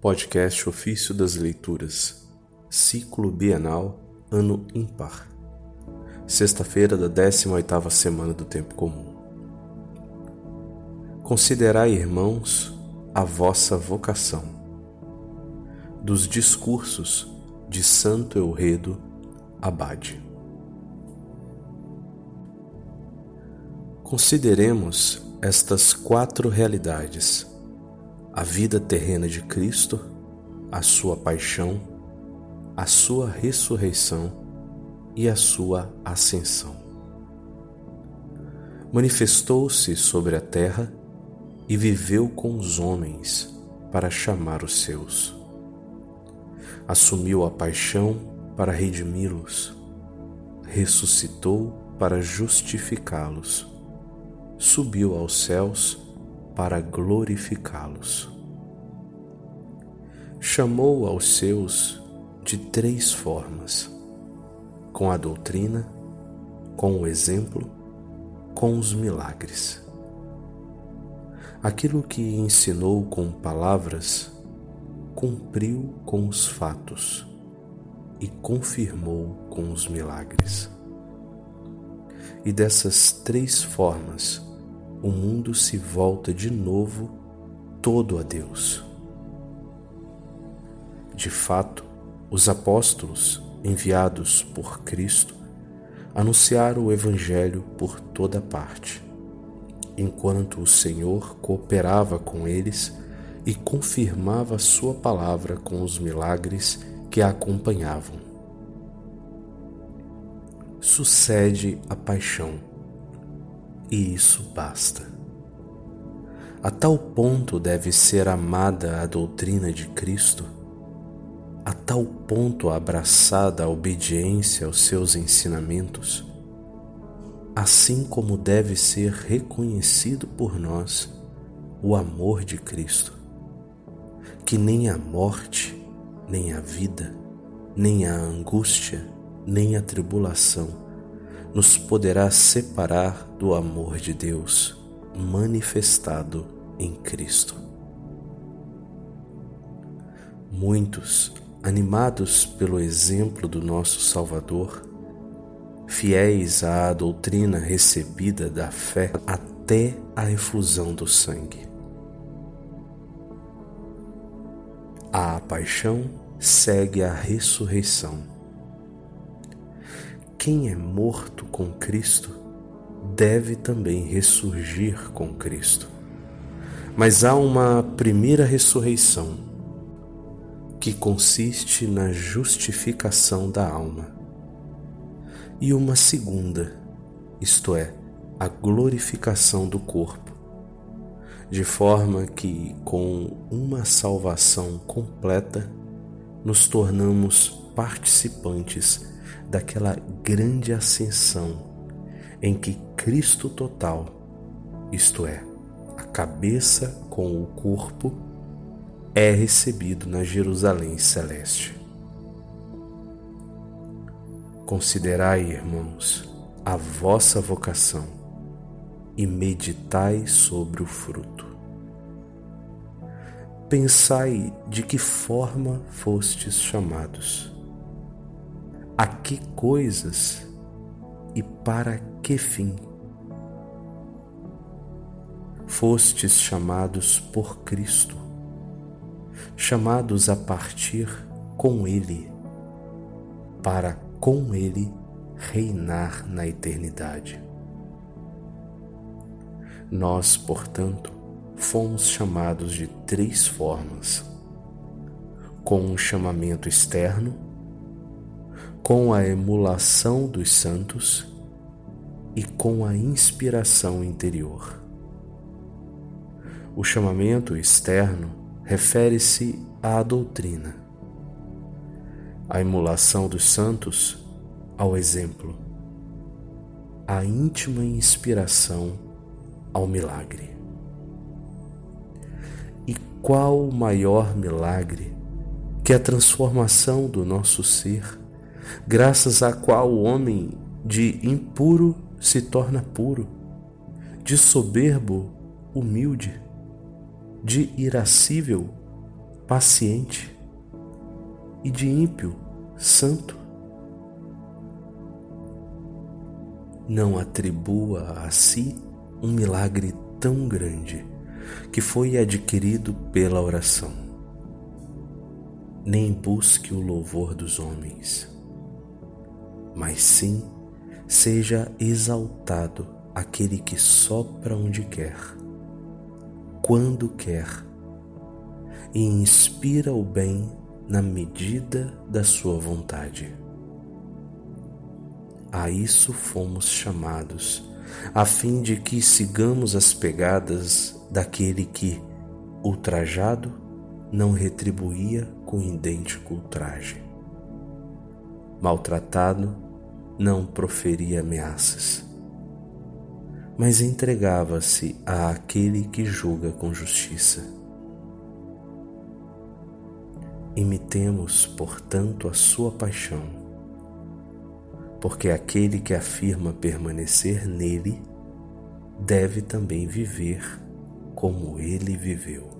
Podcast Ofício das Leituras, Ciclo Bienal, Ano Ímpar. Sexta-feira da 18ª semana do Tempo Comum. Considerai, irmãos, a vossa vocação. Dos discursos de Santo Euredo Abade. Consideremos estas quatro realidades a vida terrena de Cristo, a sua paixão, a sua ressurreição e a sua ascensão. Manifestou-se sobre a terra e viveu com os homens para chamar os seus. Assumiu a paixão para redimi-los, ressuscitou para justificá-los, subiu aos céus para glorificá-los. Chamou aos seus de três formas: com a doutrina, com o exemplo, com os milagres. Aquilo que ensinou com palavras, cumpriu com os fatos e confirmou com os milagres. E dessas três formas, o mundo se volta de novo todo a Deus. De fato, os apóstolos, enviados por Cristo, anunciaram o Evangelho por toda parte, enquanto o Senhor cooperava com eles e confirmava Sua palavra com os milagres que a acompanhavam. Sucede a paixão e isso basta. A tal ponto deve ser amada a doutrina de Cristo, a tal ponto abraçada a obediência aos seus ensinamentos, assim como deve ser reconhecido por nós o amor de Cristo, que nem a morte, nem a vida, nem a angústia, nem a tribulação nos poderá separar do amor de Deus manifestado em Cristo. Muitos, animados pelo exemplo do nosso Salvador, fiéis à doutrina recebida da fé até a efusão do sangue. A paixão segue a ressurreição quem é morto com Cristo deve também ressurgir com Cristo. Mas há uma primeira ressurreição que consiste na justificação da alma, e uma segunda, isto é, a glorificação do corpo, de forma que, com uma salvação completa, nos tornamos participantes daquela grande ascensão em que Cristo total, isto é, a cabeça com o corpo, é recebido na Jerusalém celeste. Considerai, irmãos, a vossa vocação e meditai sobre o fruto. Pensai de que forma fostes chamados a que coisas e para que fim. Fostes chamados por Cristo, chamados a partir com Ele, para com Ele reinar na eternidade. Nós, portanto, fomos chamados de três formas: com um chamamento externo, com a emulação dos santos e com a inspiração interior. O chamamento externo refere-se à doutrina, a emulação dos santos ao exemplo, a íntima inspiração ao milagre. E qual o maior milagre que a transformação do nosso ser graças à qual o homem de impuro se torna puro, de soberbo, humilde, de irascível, paciente, e de ímpio, santo. Não atribua a si um milagre tão grande que foi adquirido pela oração. Nem busque o louvor dos homens, mas sim seja exaltado aquele que sopra onde quer, quando quer, e inspira o bem na medida da sua vontade. A isso fomos chamados, a fim de que sigamos as pegadas daquele que, ultrajado, não retribuía com idêntico ultraje. Maltratado, não proferia ameaças, mas entregava-se àquele que julga com justiça. Imitemos, portanto, a sua paixão, porque aquele que afirma permanecer nele deve também viver como ele viveu.